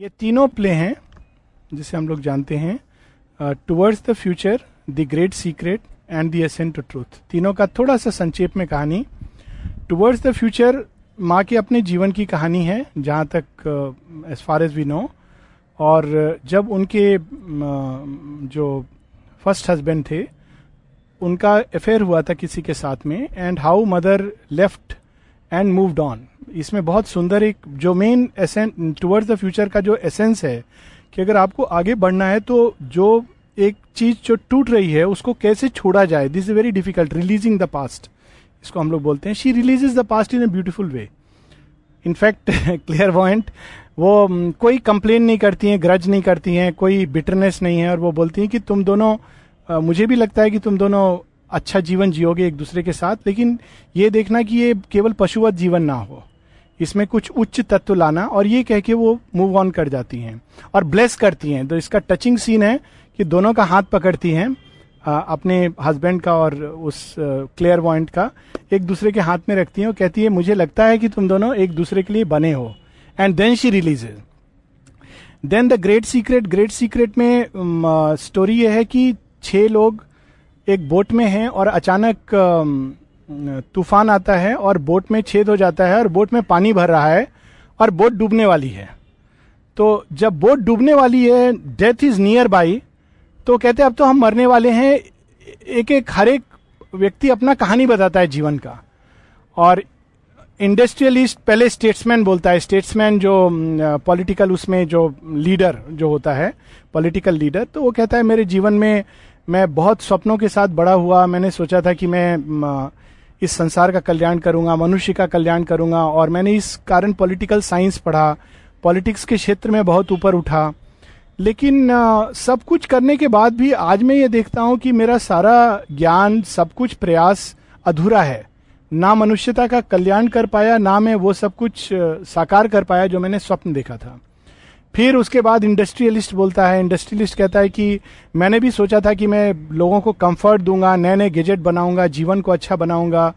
ये तीनों प्ले हैं जिसे हम लोग जानते हैं towards the future the great secret and the ascent to truth तीनों का थोड़ा सा संक्षेप में कहानी। टुवर्ड्स द फ्यूचर माँ के अपने जीवन की कहानी है जहाँ तक as far as we know और जब उनके uh, जो फ़र्स्ट हस्बैंड थे उनका अफेयर हुआ था किसी के साथ में and how mother left and moved on इसमें बहुत सुंदर एक जो मेन टुवर्ड्स द फ्यूचर का जो एसेंस है, कि अगर आपको आगे बढ़ना है तो जो एक चीज़ जो टूट रही है, उसको कैसे छोड़ा जाए? This is very difficult releasing the past इसको हम लोग बोलते हैं she releases the past in a beautiful way in fact clear point वो कोई कंप्लेन नहीं करती हैं ग्रज नहीं करती हैं, कोई बिटरनेस नहीं है, और वो बोलती हैं कि तुम दोनों मुझे भी लगता है कि तुम दोनों अच्छा जीवन जियोगे एक दूसरे के साथ, लेकिन ये देखना कि ये केवल पशुवत जीवन ना हो। इसमें कुछ उच्च तत्व लाना और ये कह के वो मूव ऑन कर जाती हैं और ब्लेस करती हैं। तो इसका टचिंग सीन है कि दोनों का हाथ पकड़ती हैं अपने हस्बैंड का और उस क्लियर वॉइंट का, एक दूसरे के हाथ में रखती हैं और कहती है, मुझे लगता है कि तुम दोनों एक दूसरे के लिए बने हो। And then she release then the great secret great secret में स्टोरी ये है कि छह लोग एक बोट में हैं और अचानक तूफ़ान आता है और बोट में छेद हो जाता है और बोट में पानी भर रहा है और बोट डूबने वाली है। तो जब बोट डूबने वाली है डेथ इज़ नियर बाई तो कहते हैं, अब तो हम मरने वाले हैं। एक एक हर एक व्यक्ति अपना कहानी बताता है जीवन का। और इंडस्ट्रियलिस्ट पहले स्टेट्समैन बोलता है। स्टेट्समैन जो पॉलिटिकल उसमें जो लीडर जो होता है पॉलिटिकल लीडर तो वो कहता है, मेरे जीवन में मैं बहुत स्वप्नों के साथ बड़ा हुआ। मैंने सोचा था कि मैं इस संसार का कल्याण करूँगा, मनुष्य का कल्याण करूँगा और मैंने इस कारण पॉलिटिकल साइंस पढ़ा। पॉलिटिक्स के क्षेत्र में बहुत ऊपर उठा। लेकिन सब कुछ करने के बाद भी आज मैं ये देखता हूँ कि मेरा सारा ज्ञान, सब कुछ प्रयास अधूरा है। ना मनुष्यता का कल्याण कर पाया, ना मैं वो सब कुछ साकार कर पाया जो मैंने स्वप्न देखा था। फिर उसके बाद इंडस्ट्रियलिस्ट बोलता है इंडस्ट्रियलिस्ट कहता है कि मैंने भी सोचा था कि मैं लोगों को कंफर्ट दूँगा नए नए गेजेट बनाऊँगा, जीवन को अच्छा बनाऊँगा।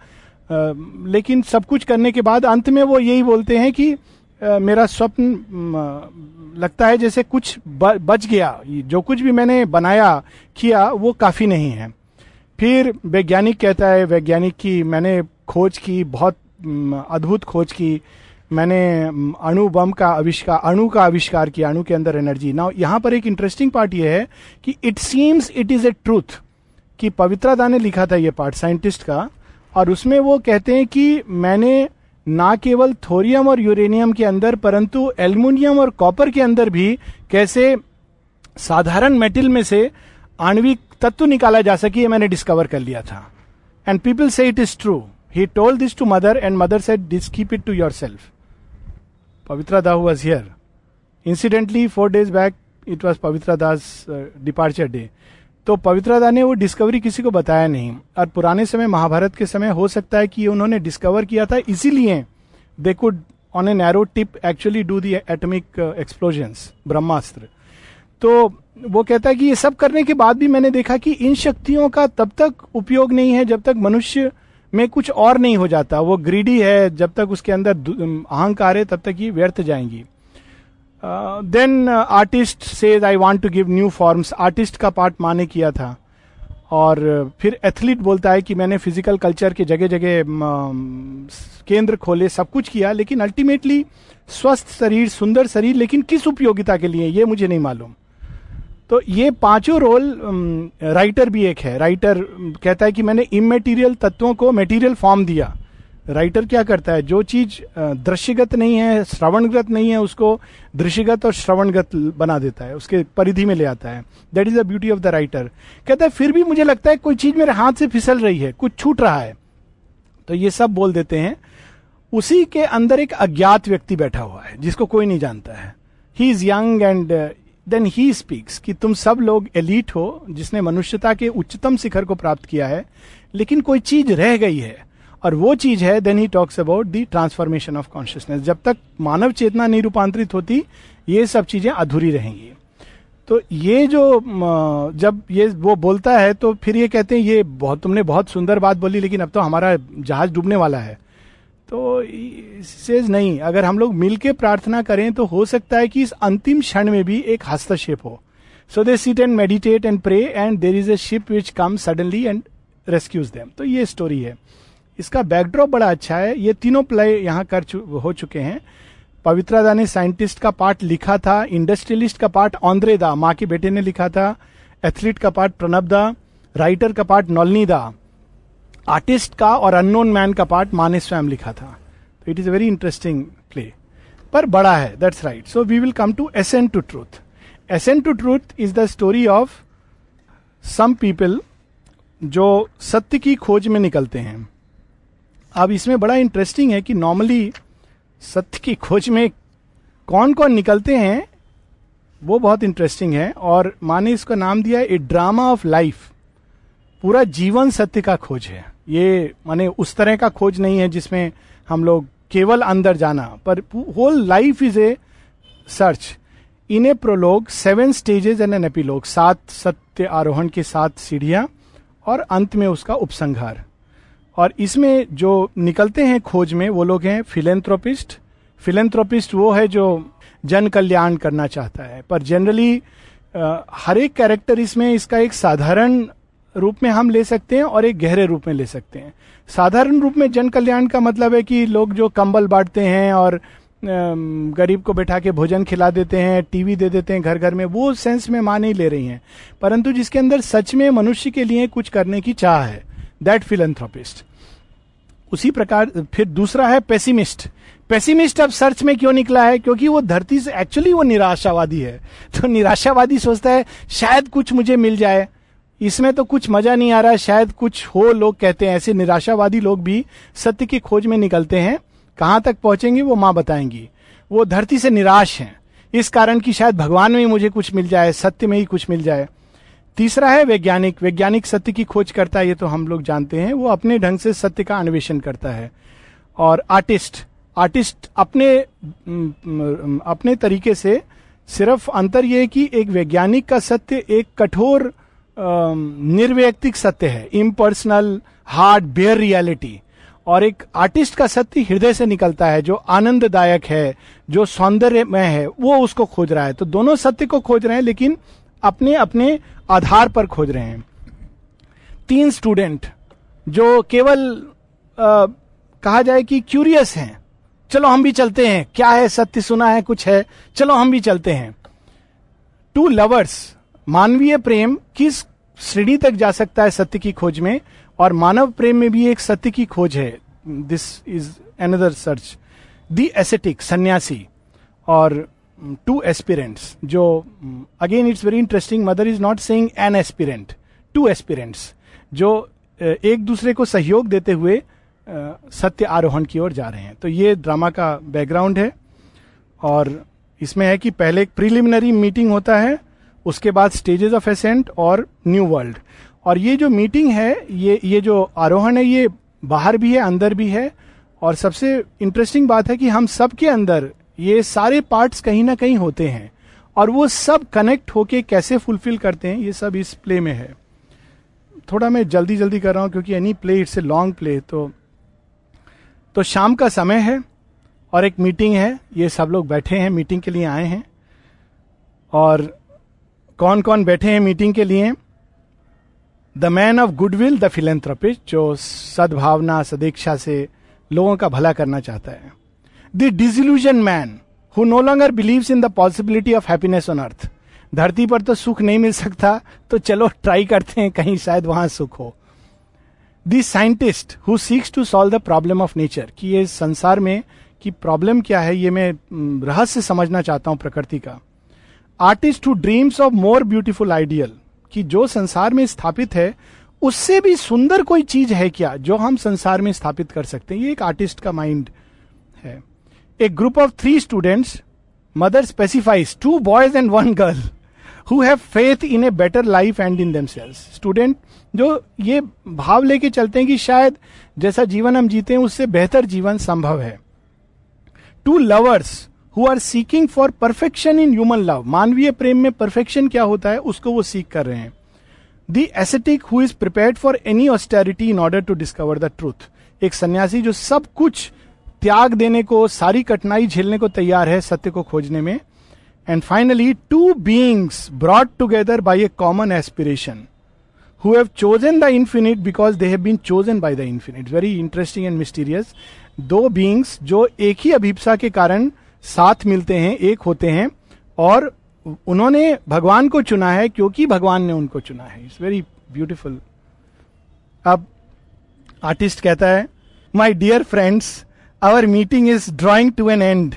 लेकिन सब कुछ करने के बाद अंत में वो यही बोलते हैं कि मेरा स्वप्न लगता है जैसे कुछ बच गया। जो कुछ भी मैंने बनाया, किया, वो काफ़ी नहीं है। फिर वैज्ञानिक कहता है, वैज्ञानिक की मैंने खोज की, बहुत अद्भुत खोज की। मैंने अणु बम का आविष्कार, अणु का आविष्कार किया, अणु के अंदर एनर्जी ना यहाँ पर एक इंटरेस्टिंग पार्ट यह है कि it seems it is a truth कि पवित्रा दा ने लिखा था ये पार्ट साइंटिस्ट का, और उसमें वो कहते हैं कि मैंने ना केवल थोरियम और यूरेनियम के अंदर, परंतु एल्यूमिनियम और कॉपर के अंदर भी कैसे साधारण मेटल में से आणविक तत्व निकाला जा सके मैंने डिस्कवर कर लिया था. एंड पीपल से it is true he told this to mother and mother said this keep it to yourself Pavitra Da was here. Incidentally, four days back, it was Pavitra Das uh, डे तो पवित्रा दा ने वो discovery किसी को बताया नहीं। और पुराने समय महाभारत के समय हो सकता है कि उन्होंने डिस्कवर किया था इसीलिए they could on a narrow tip actually do the atomic explosions Brahmastra. तो वो कहता है कि ये सब करने के बाद भी मैंने देखा कि इन शक्तियों का तब तक उपयोग नहीं है जब तक मनुष्य में कुछ और नहीं हो जाता। वो ग्रीडी है, जब तक उसके अंदर अहंकार है, तब तक ये व्यर्थ जाएँगी। Then artist says I want to give new forms artist का पार्ट माने किया था। और फिर एथलीट बोलता है कि मैंने फ़िज़िकल कल्चर के जगह जगह केंद्र खोले, सब कुछ किया, लेकिन अल्टीमेटली स्वस्थ शरीर, सुंदर शरीर, लेकिन किस उपयोगिता के लिए? ये मुझे नहीं मालूम। तो ये पाँचों रोल राइटर भी एक है। राइटर कहता है कि मैंने इमेटीरियल तत्वों को मेटीरियल फॉर्म दिया। राइटर क्या करता है? जो चीज़ दृश्यगत नहीं है, श्रवणगत नहीं है, उसको दृश्यगत और श्रवणगत बना देता है। उसके परिधि में ले आता है। That is the beauty of the writer कहता है, फिर भी मुझे लगता है कोई चीज़ मेरे हाथ से फिसल रही है, कुछ छूट रहा है। तो ये सब बोल देते हैं, उसी के अंदर एक अज्ञात व्यक्ति बैठा हुआ है, जिसको कोई नहीं जानता है। He is young and then he speaks कि तुम सब लोग एलिट हो, जिसने मनुष्यता के उच्चतम शिखर को प्राप्त किया है, लेकिन कोई चीज़ रह गई है। और वो चीज़ है then he talks about the transformation of consciousness जब तक मानव चेतना नहीं रूपांतरित होती, ये सब चीज़ें अधूरी रहेंगी। तो ये जो जब ये वो बोलता है तो फिर ये कहते हैं, ये बहुत, तुमने बहुत सुंदर बात बोली, लेकिन अब तो हमारा जहाज़ डूबने वाला है। तो सेज नहीं। अगर हम लोग मिलके प्रार्थना करें तो हो सकता है कि इस अंतिम क्षण में भी एक हस्तक्षेप हो। So they sit and meditate and pray and there is a ship which come suddenly and rescues them तो ये स्टोरी है। इसका बैकड्रॉप बड़ा अच्छा है। ये तीनों प्ले यहाँ कर चु, हो चुके हैं। पवित्रा दा ने साइंटिस्ट का पार्ट लिखा था इंडस्ट्रियलिस्ट का पार्ट ऑन्द्रे दा माँ के बेटे ने लिखा था एथलीट का पार्ट प्रणब दा राइटर का पार्ट नॉलनी दा। आर्टिस्ट का और अननोन मैन का पार्ट माने स्वयं लिखा था। तो it is a very interesting play पर बड़ा है that's right so we will come to ascent to truth ascent to truth is the story of some people जो सत्य की खोज में निकलते हैं। अब इसमें बड़ा इंटरेस्टिंग है कि नॉर्मली सत्य की खोज में कौन कौन निकलते हैं, वो बहुत इंटरेस्टिंग है। और माने इसका नाम दिया है ए ड्रामा ऑफ़ लाइफ पूरा जीवन सत्य का खोज है। ये माने उस तरह का खोज नहीं है जिसमें हम लोग केवल अंदर जाना। पर whole life is a search in a prologue seven stages and an epilogue सात सत्य आरोहण के सात सीढ़ियाँ और अंत में उसका उपसंहार। और इसमें जो निकलते हैं खोज में, वो लोग हैं फिलेंथ्रोपिस्ट फिलेंथ्रोपिस्ट वो है जो जन कल्याण करना चाहता है। पर जनरली हर एक कैरेक्टर इसमें इसका एक साधारण रूप में हम ले सकते हैं और एक गहरे रूप में ले सकते हैं। साधारण रूप में जन कल्याण का मतलब है कि लोग जो कंबल बांटते हैं और गरीब को बैठा के भोजन खिला देते हैं, टीवी दे देते हैं घर घर में, वो सेंस में माँ नहीं ले रही हैं। परंतु जिसके अंदर सच में मनुष्य के लिए कुछ करने की चाह है दैट फिलेंथ्रोपिस्ट उसी प्रकार, फिर दूसरा है पेसिमिस्ट पेसिमिस्ट अब सर्च में क्यों निकला है? क्योंकि वो धरती से एक्चुअली वो निराशावादी है। तो निराशावादी सोचता है, शायद कुछ मुझे मिल जाए। इसमें तो कुछ मज़ा नहीं आ रहा, शायद कुछ हो, लोग कहते हैं, ऐसे निराशावादी लोग भी सत्य की खोज में निकलते हैं। कहाँ तक पहुँचेंगे वो माँ बताएँगी। वो धरती से निराश हैं। इस कारण की शायद भगवान में ही मुझे कुछ मिल जाए, सत्य में ही कुछ मिल जाए। तीसरा है वैज्ञानिक। वैज्ञानिक सत्य की खोज करता है, ये तो हम लोग जानते हैं। वो अपने ढंग से सत्य का अन्वेषण करता है। और आर्टिस्ट। आर्टिस्ट अपने अपने तरीके से सिर्फ़ अंतर यह है कि एक वैज्ञानिक का सत्य एक कठोर निर्वैयक्तिक सत्य है इम्पर्सनल हार्ड बेयर रियलिटी और एक आर्टिस्ट का सत्य हृदय से निकलता है जो आनंददायक है जो सौंदर्यमय है वो उसको खोज रहा है। तो दोनों सत्य को खोज रहे हैं लेकिन अपने अपने आधार पर खोज रहे हैं। तीन स्टूडेंट जो केवल आ, कहा जाए कि क्यूरियस हैं। चलो हम भी चलते हैं क्या है सत्य सुना है कुछ है चलो हम भी चलते हैं। टू लवर्स मानवीय प्रेम किस श्रेणी तक जा सकता है सत्य की खोज में, और मानव प्रेम में भी एक सत्य की खोज है। This is another search the ascetic सन्यासी, और टू एस्पिरेंट्स जो again it's very interesting mother is not saying an aspirant two aspirants जो एक दूसरे को सहयोग देते हुए सत्य आरोहण की ओर जा रहे हैं। तो ये ड्रामा का बैकग्राउंड है, और इसमें है कि पहले एक प्रिलिमिनरी मीटिंग होता है उसके बाद स्टेजेस ऑफ़ एसेंट और न्यू वर्ल्ड और ये जो मीटिंग है, ये ये जो आरोहण है, ये बाहर भी है, अंदर भी है। और सबसे इंटरेस्टिंग बात है कि हम सबके अंदर ये सारे पार्ट्स कहीं ना कहीं होते हैं। और वो सब कनेक्ट होके कैसे फुलफिल करते हैं, ये सब इस प्ले में है। थोड़ा मैं जल्दी जल्दी कर रहा हूँ क्योंकि any play it's a long play तो तो शाम का समय है और एक मीटिंग है। ये सब लोग बैठे हैं मीटिंग के लिए आए हैं। और कौन कौन बैठे हैं मीटिंग के लिए? The man of goodwill the philanthropist जो सद्भावना, सदीक्षा से लोगों का भला करना चाहता है। The disillusioned man who no longer believe in the possibility of happiness on earth धरती पर तो सुख नहीं मिल सकता तो चलो ट्राई करते हैं, कहीं शायद वहाँ सुख हो। The scientist who seeks to solve the problem of nature कि ये संसार में, कि प्रॉब्लम क्या है, ये मैं रहस्य समझना चाहता हूँ प्रकृति का। Artist who dreams of more beautiful ideal कि जो संसार में स्थापित है, उससे भी सुंदर कोई चीज़ है क्या जो हम संसार में स्थापित कर सकते हैं? ये एक आर्टिस्ट का माइंड है। एक group of three students mother specifies two boys and one girl who have faith in a better life and in themselves student जो ये भाव लेके चलते हैं कि शायद जैसा जीवन हम जीते हैं, उससे बेहतर जीवन संभव है। Two lovers who are seeking for perfection in human love मानवीय प्रेम में परफेक्शन क्या होता है? उसको वो सीख कर रहे हैं। The ascetic who is prepare for any austerity in order to discover the truth एक सन्यासी जो सब कुछ त्याग देने को, सारी कठिनाई झेलने को तैयार है सत्य को खोजने में। And finally two beings brought together by a common aspiration who have chosen the infinite because they have been chosen by the infinite very interesting and mysterious दो बींग्स जो एक ही अभिप्सा के कारण साथ मिलते हैं, एक होते हैं, और उन्होंने भगवान को चुना है क्योंकि भगवान ने उनको चुना है। इट्स वेरी ब्यूटिफुल अब आर्टिस्ट कहता है my dear friends our meeting is drawing to an end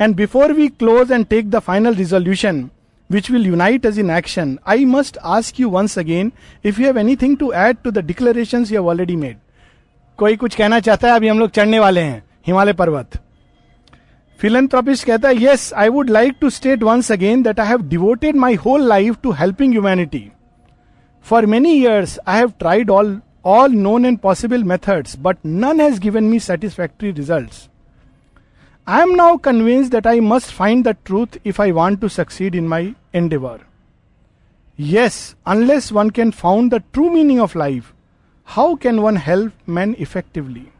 and before we close and take the final resolution which will unite us in action I must ask you once again if you have anything to add to the declaration you already made कोई कुछ कहना चाहता है? अभी हम लोग चढ़ने वाले हैं, हिमालय पर्वत। फिलेंथ्रोपिस्ट कहता है yes I would like to state once again that I have devoted my whole life to helping humanity for many years I have tried all all known and possible methods but none has given me satisfactory result I am now convince that I must find the truth if I want to succeed in my endeavour yes, unless one can found the true meaning of life, how can one help men effectively?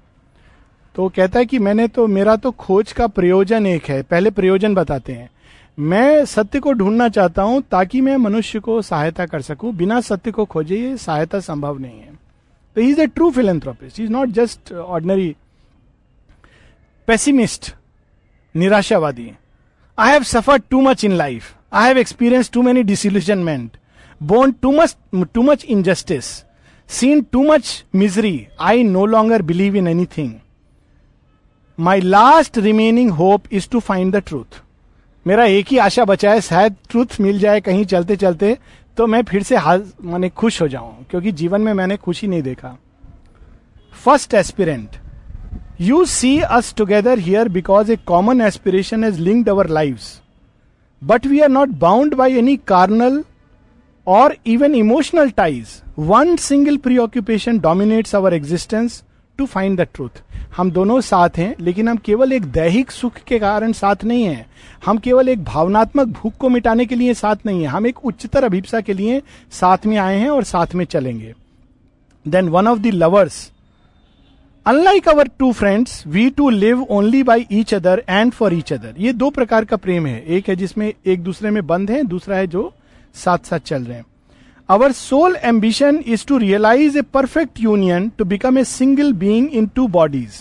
तो कहता है कि मैंने तो मेरा तो खोज का प्रयोजन एक है। पहले प्रयोजन बताते हैं। मैं सत्य को ढूंढना चाहता हूँ ताकि मैं मनुष्य को सहायता कर सकूँ। बिना सत्य को खोजे ये सहायता संभव नहीं है। तो is a true philanthropist is not just ordinary pessimist निराशावादी। I have suffer too much in life I have experience too many disillusionment borne too much too much injustice seen too much misery I no longer believe in anything my last remaining hope is to find the truth मेरा एक ही आशा बचा है, शायद truth मिल जाए कहीं चलते चलते तो मैं फिर से मैंने खुश हो जाऊँ, क्योंकि जीवन में मैंने खुशी नहीं देखा। First aspirant you see us together here because a common aspiration is linked our life but we are not bound by any carnal or even emotional ties one single preoccupation dominates our existence to find the truth हम दोनों साथ हैं, लेकिन हम केवल एक दैहिक सुख के कारण साथ नहीं हैं। हम केवल एक भावनात्मक भूख को मिटाने के लिए साथ नहीं है। हम एक उच्चतर अभिप्सा के लिए साथ में आए हैं और साथ में चलेंगे। Then one of the lovers unlike our two friends we two live only by each other and for each other ये दो प्रकार का प्रेम है। एक है जिसमें एक दूसरे में बंद है, दूसरा है जो साथ साथ चल रहे हैं। Our sole ambition is to realise a perfect union to become a single being in two bodies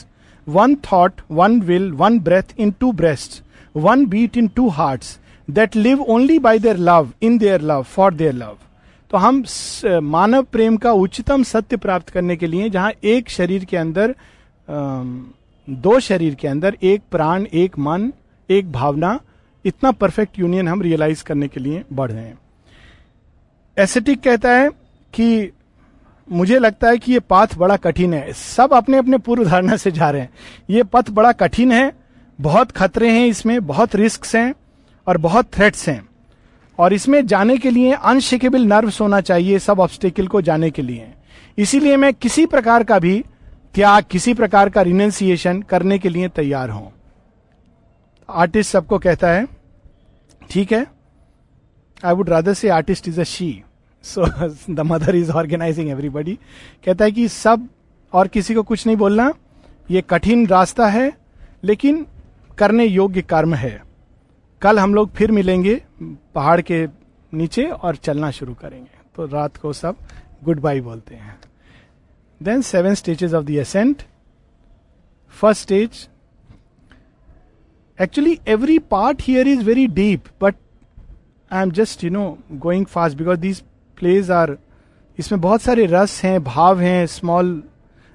one thought one will one breath in two breast one beat in two heart that live only by their love in their love for their love तो हम मानव प्रेम का उच्चतम सत्य प्राप्त करने के लिए जहाँ एक शरीर के अंदर दो शरीर के अंदर, एक प्राण, एक मन, एक भावना, इतना परफेक्ट यूनियन हम रियलाइज़ करने के लिए बढ़ रहे हैं। एसेटिक कहता है कि मुझे लगता है कि ये पाथ बड़ा कठिन है। सब अपने अपने पूर्व धारणा से जा रहे हैं। ये पथ बड़ा कठिन है, बहुत खतरे हैं इसमें, बहुत रिस्क हैं और बहुत थ्रेट्स हैं। और इसमें जाने के लिए अनशेकेबल नर्व्स होना चाहिए सब ऑब्स्टेकल को जाने के लिए। इसीलिए मैं किसी प्रकार का भी त्याग, किसी प्रकार का रिनेंसिएशन करने के लिए तैयार हूँ। आर्टिस्ट सबको कहता है, ठीक है I would rather say artist is a she so the mother is organising everybody कहता है कि सब और किसी को कुछ नहीं बोलना, ये कठिन रास्ता है, लेकिन करने योग्य कर्म है। कल हम लोग फिर मिलेंगे पहाड़ के नीचे और चलना शुरू करेंगे। तो रात को सब गुड बाय बोलते हैं। Then seven stages of the ascent first stage actually every part here is very deep but I am just you know going fast because these plays are इसमें बहुत सारे रस हैं, भाव हैं स्मॉल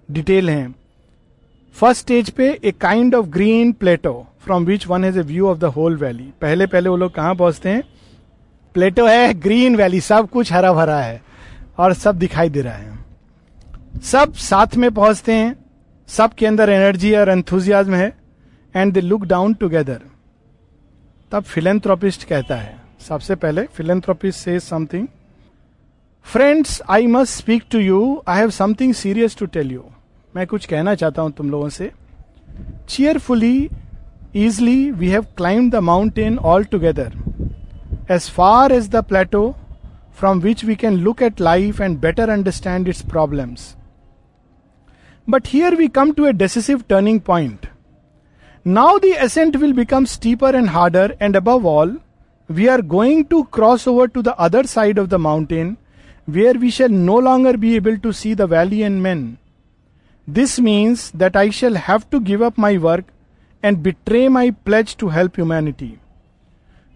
डिटेल हैं। फ़र्स्ट स्टेज पे a kind of green plateau from which one has a view of the whole valley पहले पहले वो लोग कहाँ पहुँचते हैं? प्लेटो है ग्रीन वैली सब कुछ हरा भरा है और सब दिखाई दे रहा है। सब साथ में पहुँचते हैं सब के अंदर एनर्जी और एंथुजियाज्म है and they look down together तब फिलेंथ्रोपिस्ट कहता है, सबसे पहले फिलेंथ्रोपिस्ट से something friends I must speak to you I have something serious to tell you मैं कुछ कहना चाहता हूँ तुम लोगों से। Cheerfully easily we have climb the mountain all together as far as the plateau from which we can look at life and better understand its problems but here we come to a decisive turning point now the ascent will become steeper and harder and above all we are going to cross over to the other side of the mountain where we shall no longer be able to see the valley and man this means that I shall have to give up my work and betray my pledge to help humanity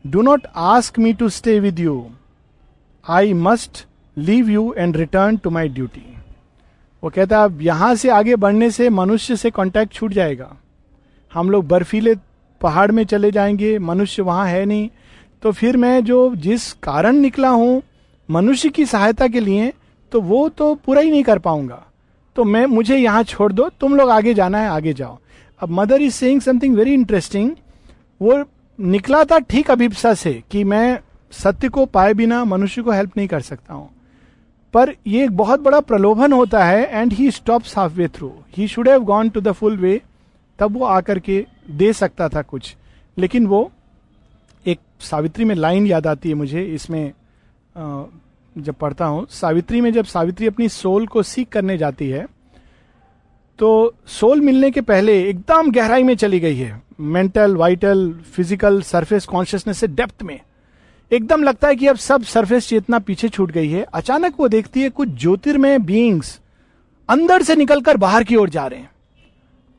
do not ask me to stay with you I must leave you and return to my duty वो कहता है, अब यहाँ से आगे बढ़ने से मनुष्य से कांटेक्ट छूट जाएगा। हम लोग बर्फीले पहाड़ में चले जाएँगे, मनुष्य वहाँ है नहीं। तो फिर मैं जो जिस कारण निकला हूँ मनुष्य की सहायता के लिए तो वो तो पूरा ही नहीं कर पाऊँगा। तो मैं, मुझे यहाँ छोड़ दो, तुम लोग आगे जाना है, आगे जाओ। अब mother is saying something very interesting. वो निकला था ठीक अभिप्सा से कि मैं सत्य को पाए बिना मनुष्य को हेल्प नहीं कर सकता हूँ। पर ये एक बहुत बड़ा प्रलोभन होता है and he stop half way through he should have gone to the full way तब वो आकर के दे सकता था कुछ। लेकिन वो एक सावित्री में लाइन याद आती है मुझे, इसमें जब पढ़ता हूँ, सावित्री में जब सावित्री अपनी सोल को सीख करने जाती है तो सोल मिलने के पहले एकदम गहराई में चली गई है, mental, vital, physical, surface consciousness से डेप्थ में। एकदम लगता है कि अब सब सरफेस चेतना पीछे छूट गई है। अचानक वो देखती है कुछ ज्योतिर्मय बींग्स अंदर से निकलकर बाहर की ओर जा रहे हैं।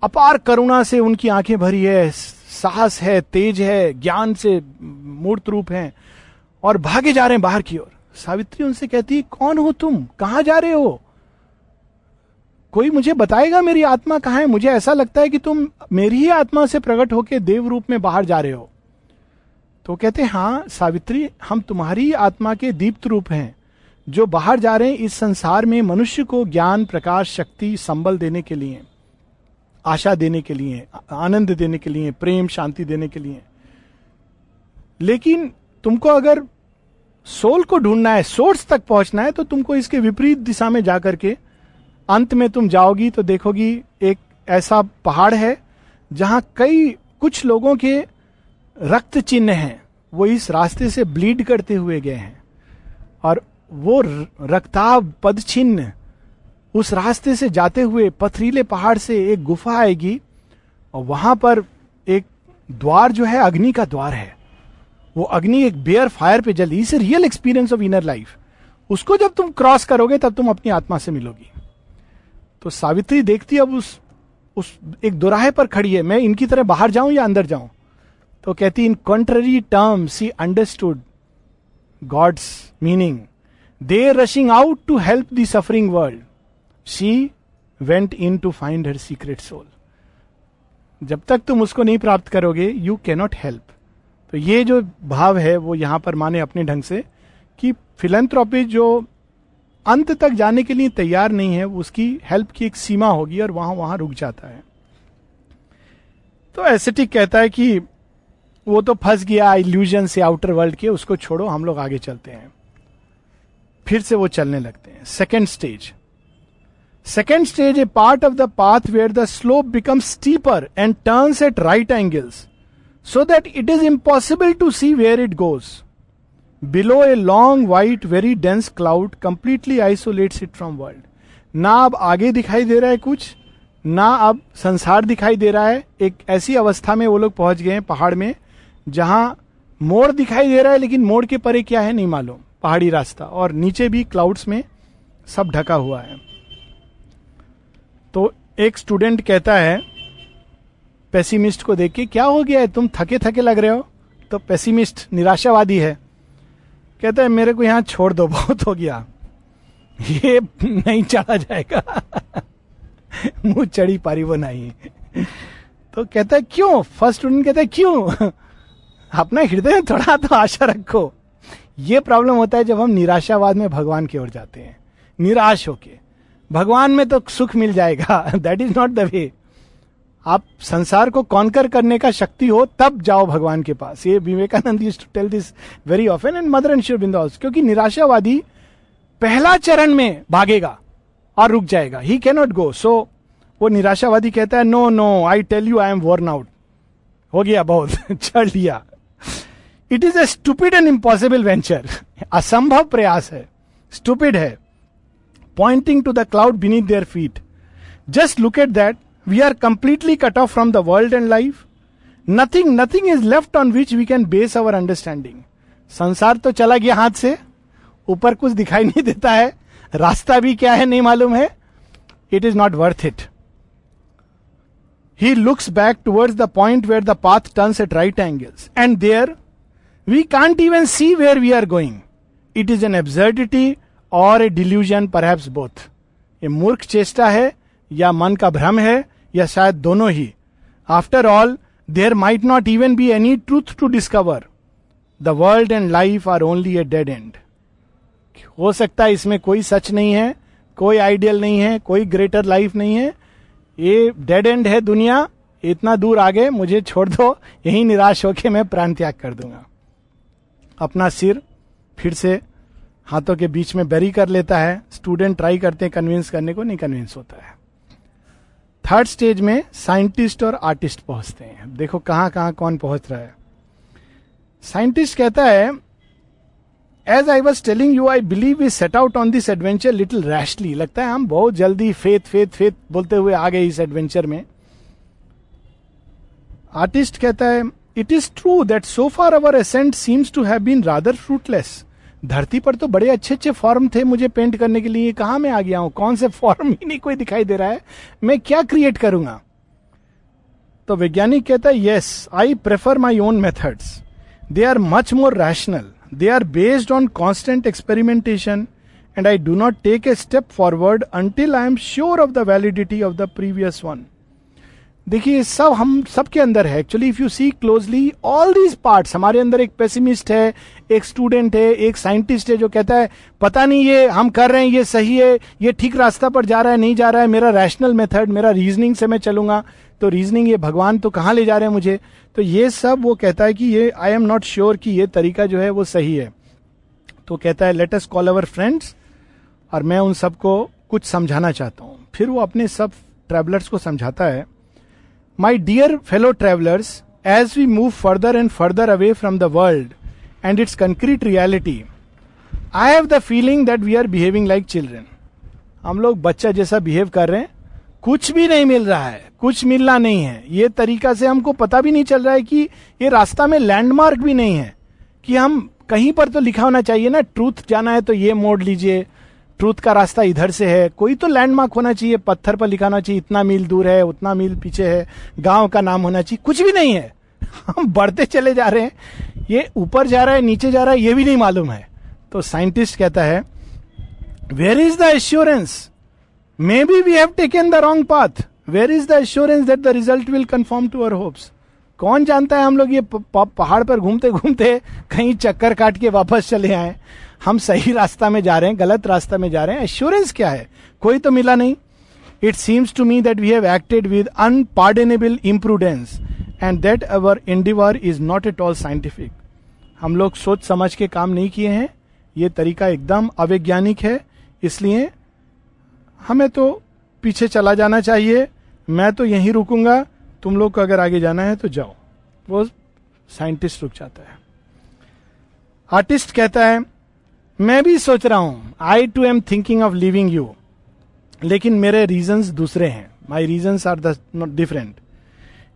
अपार करुणा से उनकी आँखें भरी है, साहस है, तेज है, ज्ञान से मूर्त रूप है। और भागे जा रहे हैं बाहर की ओर। सावित्री उनसे कहती है कौन हो तुम? कहाँ जा रहे हो? कोई मुझे बताएगा मेरी आत्मा कहाँ है? मुझे ऐसा लगता है कि तुम मेरी ही आत्मा से प्रकट होकर देव रूप में बाहर जा रहे हो। तो कहते, हैं हाँ सावित्री, हम तुम्हारी आत्मा के दीप्त रूप हैं, जो बाहर जा रहे हैं इस संसार में मनुष्य को ज्ञान, प्रकाश, शक्ति, संबल देने के लिए, आशा देने के लिए आनंद देने के लिए, प्रेम, शांति देने के लिए। लेकिन तुमको अगर सोल को ढूंढना है, सोर्स तक पहुँचना है तो तुमको इसके विपरीत दिशा में जाकर के अंत में तुम जाओगी तो देखोगी एक ऐसा पहाड़ है, जहाँ कई कुछ लोगों के रक्त चिन्ह हैं। वो इस रास्ते से ब्लीड करते हुए गए हैं। और वो रक्ताब पद चिन्ह उस रास्ते से जाते हुए पथरीले पहाड़ से एक गुफा आएगी, और वहाँ पर एक द्वार जो है, अग्नि का द्वार है। वो अग्नि एक बेयर फायर पे जली इस real experience of inner life उसको जब तुम क्रॉस करोगे, तब तुम अपनी आत्मा से मिलोगी। तो सावित्री देखती अब उस उस एक दोराहे पर खड़ी है, मैं इनकी तरह बाहर जाऊँ या अंदर जाऊँ? तो कहती in contrary term she understood God's meaning they rushing out to help the suffering world she went into find her secret soul जब तक तुम उसको नहीं प्राप्त करोगे यू कैनॉट हेल्प तो ये जो भाव है, वो यहाँ पर माने अपने ढंग से कि फिलेंथ्रोपी जो अंत तक जाने के लिए तैयार नहीं है, उसकी हेल्प की एक सीमा होगी और वहाँ वहाँ रुक जाता है। तो एसेटिक कहता है कि वो तो फंस गया इल्यूजन से आउटर वर्ल्ड के, उसको छोड़ो, हम लोग आगे चलते हैं। फिर से वो चलने लगते हैं। Second stage second stage a part of the path where the slope become steeper and turns at right angles so that it is impossible to see where it goes below a long white very dense cloud completely isolates it from world ना अब आगे दिखाई दे रहा है कुछ, ना अब संसार दिखाई दे रहा है। एक ऐसी अवस्था में वो लोग पहुँच गए हैं पहाड़ में, जहाँ मोड़ दिखाई दे रहा है, लेकिन मोड़ के परे क्या है नहीं मालूम। पहाड़ी रास्ता, और नीचे भी क्लाउड्स में सब ढका हुआ है। तो एक स्टूडेंट कहता है पेसिमिस्ट को देख के, क्या हो गया है? तुम थके थके लग रहे हो? तो पेसिमिस्ट निराशावादी है। कहता है, मेरे को यहाँ छोड़ दो, बहुत हो गया। ये नहीं चढ़ा जाएगा। मुँह चढ़ी पारी वो नहीं। तो कहता है, क्यों? फ़र्स्ट स्टूडेंट कहता है, क्यों? अपना हृदय में थोड़ा तो आशा रखो। ये प्रॉब्लम होता है जब हम निराशावाद में भगवान की ओर जाते हैं। निराश होके। भगवान में तो सुख मिल जाएगा। That is not the way आप संसार को कॉन्कर करने का शक्ति हो, तब जाओ भगवान के पास। ये Vivekananda used to tell this very often and Mother and Shiv हाउस क्योंकि निराशावादी पहला चरण में भागेगा और रुक जाएगा। ही कैनॉट गो सो वो निराशावादी कहता है no no I tell you I am worn out हो गया बहुत, चढ़ लिया। It is a stupid and impossible venture असंभव प्रयास है। स्टूपिड है। Pointing to the cloud beneath their feet just look at that we are completely cut off from the world and life nothing nothing is left on which we can base our understanding संसार तो चला गया हाथ से। ऊपर कुछ दिखाई नहीं देता है। रास्ता भी क्या है नहीं मालूम है। It is not worth it he looks back towards the point where the path turns at right angles and there we can't even see where we are going it is an absurdity और a delusion perhaps both ये मूर्ख चेष्टा है या मन का भ्रम है या शायद दोनों ही। After all there might not even be any truth to discover the world and life are only a dead end हो सकता है इसमें कोई सच नहीं है, कोई आइडियल नहीं है, कोई ग्रेटर लाइफ नहीं है। ये डेड एंड है दुनिया, इतना दूर आगे, मुझे छोड़ दो, यही निराश होके मैं प्राण त्याग कर दूँगा। अपना सिर फिर से हाथों के बीच में बेरी कर लेता है स्टूडेंट ट्राई करते हैं कन्विंस करने को, नहीं कन्विंस होता है। थर्ड स्टेज में साइंटिस्ट और आर्टिस्ट पहुँचते हैं। देखो कहाँ कहाँ कौन पहुँच रहा है। साइंटिस्ट कहता है as I was telling you I believe we set out on this adventure little rashly लगता है हम बहुत जल्दी फेथ फेथ फेथ बोलते हुए आ गए इस एडवेंचर में। आर्टिस्ट कहता है it is true that so far our ascent seems to have been rather fruitless धरती पर तो बड़े अच्छे अच्छे फॉर्म थे मुझे पेंट करने के लिए। कहा मैं आ गया हूँ? कौन से फॉर्म ही नहीं कोई दिखाई दे रहा है? मैं क्या क्रिएट करूँगा? तो वैज्ञानिक कहता है yes I prefer my own methods they are much more rational they are based on constant experimentation and I do not take a step forward until I am sure of the validity of the previous one देखिए सब हम सबके अंदर है। Actually if you see closely all these parts हमारे अंदर एक pessimist है, एक स्टूडेंट है, एक साइंटिस्ट है जो कहता है, पता नहीं ये हम कर रहे हैं, ये सही है, ये ठीक रास्ता पर जा रहा है, नहीं जा रहा है, मेरा रैशनल मेथड मेरा रीजनिंग से मैं चलूँगा। तो रीजनिंग ये भगवान तो कहाँ ले जा रहे हैं मुझे? तो ये सब वो कहता है कि ये आई एम नॉट श्योर कि ये तरीका जो है वो सही है। तो कहता है let us call our friends और मैं उन सबको कुछ समझाना चाहता हूँ। फिर वो अपने सब ट्रेवलर्स को समझाता है। My dear fellow travellers as we move further and further away from the world and its concrete reality I have the feeling that we are behaving like children हम लोग बच्चा जैसा बिहेव कर रहे हैं। कुछ भी नहीं मिल रहा है। कुछ मिलना नहीं है। ये तरीका से हमको पता भी नहीं चल रहा है कि ये रास्ता में लैंडमार्क भी नहीं है। कि हम कहीं पर तो लिखा होना चाहिए ना ट्रूथ जाना है तो ये मोड़ लीजिए। ट्रूथ का रास्ता इधर से है। कोई तो लैंडमार्क होना चाहिए, पत्थर पर लिखाना चाहिए, इतना मील दूर है, उतना मील पीछे है, गाँव का नाम होना चाहिए, कुछ भी नहीं है। हम बढ़ते चले जा रहे हैं। ये ऊपर जा रहा है, नीचे जा रहा है, ये भी नहीं मालूम है। तो साइंटिस्ट कहता है where is the assurance maybe we have taken the wrong path where is the assurance that the result will confirm to our hopes कौन जानता है हम लोग ये पहाड़ पर घूमते घूमते कहीं चक्कर काट के वापस चले आए? हम सही रास्ता में जा रहे हैं, गलत रास्ता में जा रहे हैं एश्योरेंस क्या है? कोई तो मिला नहीं। It seems to me that we have acted with unpardonable imprudence and that our endeavour is not at all scientific हम लोग सोच समझ के काम नहीं किए हैं। ये तरीका एकदम अवैज्ञानिक है। इसलिए हमें तो पीछे चला जाना चाहिए। मैं तो यहीं रुकूँगा। तुम लोग को अगर आगे जाना है तो जाओ। वो साइंटिस्ट रुक जाता है। आर्टिस्ट कहता है मैं भी सोच रहा हूँ I too am thinking of leaving you लेकिन मेरे रीजन दूसरे हैं। My reason are not different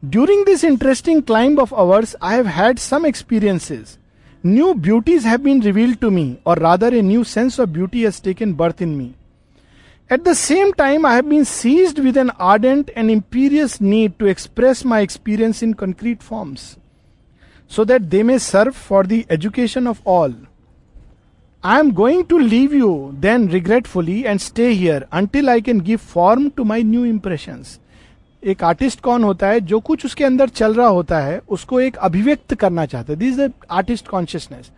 during this interesting climb of ours I have had some experiences new beauties have been revealed to me और rather a new sense of beauty has taken birth in me at the same time I have been seized with an ardent and imperious need to express my experience in concrete forms so that they may serve for the education of all I am going to leave you then regretfully and stay here until I can give form to my new impressions. एक artist कौन होता है, जो कुछ उसके अंदर चल रहा होता है, उसको एक अभिव्यक्त करना चाहता है। दिस इज़ आर्टिस्ट कॉन्शियसनेस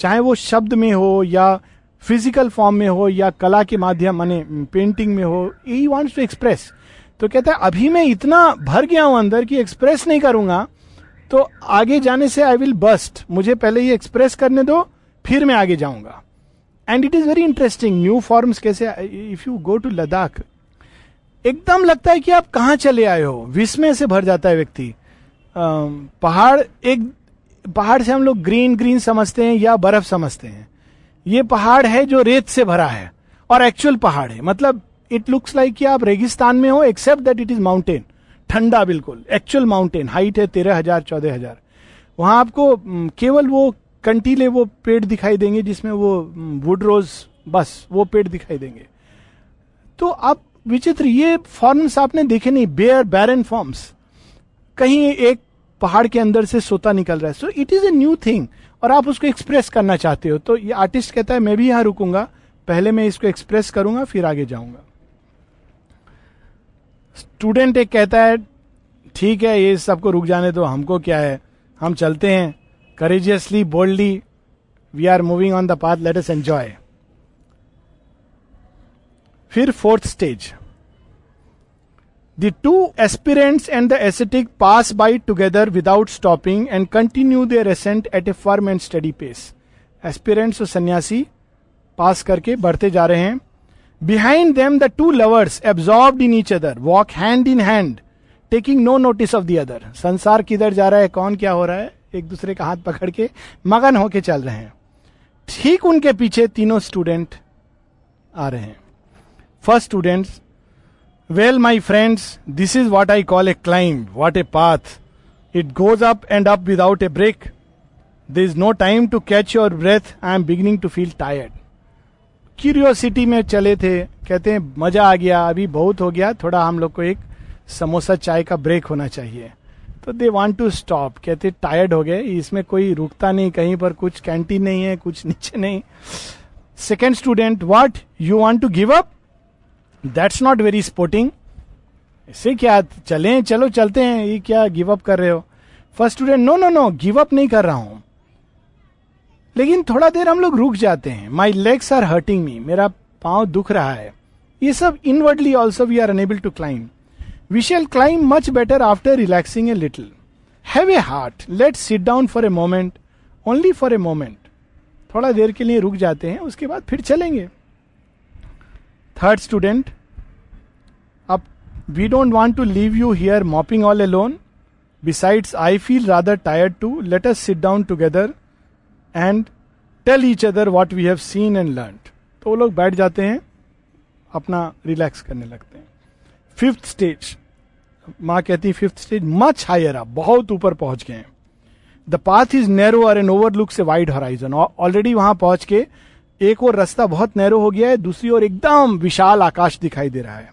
चाहे वो शब्द में हो या फ़िज़िकल फॉर्म में हो या कला के माध्यम, माने पेंटिंग में हो ही वॉन्ट्स टू एक्सप्रेस तो कहता है, अभी मैं इतना भर गया हूँ अंदर कि एक्सप्रेस नहीं करूँगा तो आगे जाने से आई विल बस्ट मुझे पहले ये एक्सप्रेस करने दो, फिर मैं आगे जाऊँगा. And it is very interesting new forms कैसे if you go to Ladakh एकदम लगता है कि आप कहाँ चले आए हो? विस्मय से भर जाता है व्यक्ति। पहाड़ एक, पहाड़ से हम लोग ग्रीन ग्रीन समझते हैं या बर्फ़ समझते हैं। ये पहाड़ है जो रेत से भरा है, और एक्चुअल पहाड़ है। मतलब इट लुक्स लाइक कि आप रेगिस्तान में हो except that it is mountain ठंडा बिल्कुल एक्चुअल माउंटेन हाइट है तेरह हज़ार, चौदह हज़ार। वहाँ आपको केवल वो कंटीले वो पेड़ दिखाई देंगे जिसमें वो वुड रोज बस, वो पेड़ दिखाई देंगे। तो आप विचित्र, ये फॉर्म्स आपने देखे नहीं बेयर बैरन फॉर्म्स कहीं एक पहाड़ के अंदर से सोता निकल रहा है। So it is a new thing और आप उसको एक्सप्रेस करना चाहते हो। तो ये आर्टिस्ट कहता है, मैं भी यहाँ रुकूँगा, पहले मैं इसको एक्सप्रेस करूँगा, फिर आगे जाऊँगा। स्टूडेंट एक कहता है, ठीक है, ये सबको रुक जाने दो, हमको क्या है? हम चलते हैं। Courageously boldly we are moving on the path let us enjoy फिर fourth stage the two aspirants and the ascetic pass by together without stopping and continue their ascent at a firm and steady pace aspirants और सन्यासी pass करके बढ़ते जा रहे हैं। Behind them the two lovers absorb in each other walk hand in hand taking no notice of the other संसार किधर जा रहा है? कौन क्या हो रहा है? एक दूसरे का हाथ पकड़ के मगन होके चल रहे हैं। ठीक उनके पीछे तीनों स्टूडेंट आ रहे हैं। First students well my friends this is what I call a climb what a path it goes up and up without a break there is no time to catch your breath I am beginning to feel tired curiosity में चले थे, कहते हैं, मज़ा आ गया, अभी बहुत हो गया, थोड़ा हम लोग को एक समोसा चाय का ब्रेक होना चाहिए. तो दे वॉन्ट टू स्टॉप कहते टायर्ड हो गए, इसमें कोई रुकता नहीं, कहीं पर कुछ कैंटीन नहीं है, कुछ नीचे नहीं. Second student what you want to give up that's not very sporting इससे क्या? चले, चलो, चलते हैं। ये क्या गिव अप कर रहे हो? First student no no no give up नहीं कर रहा हूँ. लेकिन थोड़ा देर हम लोग रुक जाते हैं। My legs are hurting me मेरा पाँव दुख रहा है. ये सब inwardly also we are unable to climb We shall climb much better after relaxing a little. Have a heart. Let's sit down for a moment. Only for a moment. थोड़ा देर के लिए रुक जाते हैं, उसके बाद फिर चलेंगे थर्ड स्टूडेंट अब we don't want to leave you here moping all alone besides I feel rather tired too let us sit down together and tell each other what we have seen and learn तो वो लोग बैठ जाते हैं, अपना relax करने लगते हैं फिफ्थ स्टेज, माँ कहती फिफ्थ स्टेज मच हायर आप बहुत ऊपर पहुँच गए द पाथ इज़ नैरो और एन ओवरलुक से वाइड हॉराइजन ऑलरेडी वहाँ पहुँच के एक और रास्ता बहुत नैरो हो गया है, दूसरी ओर एकदम विशाल आकाश दिखाई दे रहा है।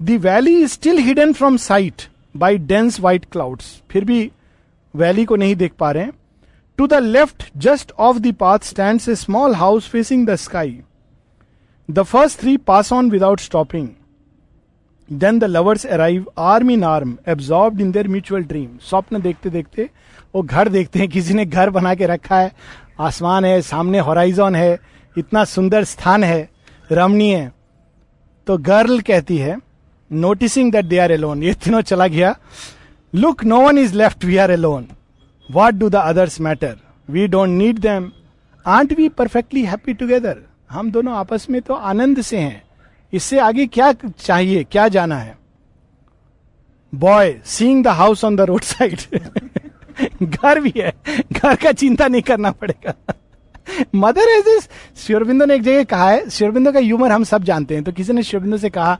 The valley is still hidden from sight by dense white clouds फिर भी वैली को नहीं देख पा रहे to the left just off the path stand a small house facing the sky the first three pass on without stopping then the lovers arrive arm in arm absorb in their mutual dream स्वप्न देखते देखते, वो घर देखते हैं, किसी ने घर बना के रखा है। आसमान है, सामने हॉराइजन है, इतना सुंदर स्थान है, रमणीय। तो गर्ल कहती है noticing that they are alone ये तीनों चला गया। Look no one is left we are alone what do the others matter we don't need them aren't we perfectly happy together हम दोनों आपस में तो आनंद से हैं। इससे आगे क्या चाहिए, क्या जाना है? Boy seeing the house on the road side घर भी है। घर का चिंता नहीं करना पड़ेगा। मदर एज इज़ शिवरबिंदो ने एक जगह कहा है शिवरबिंदो का ह्यूमर हम सब जानते हैं। तो किसी ने शिवरबिंदो से कहा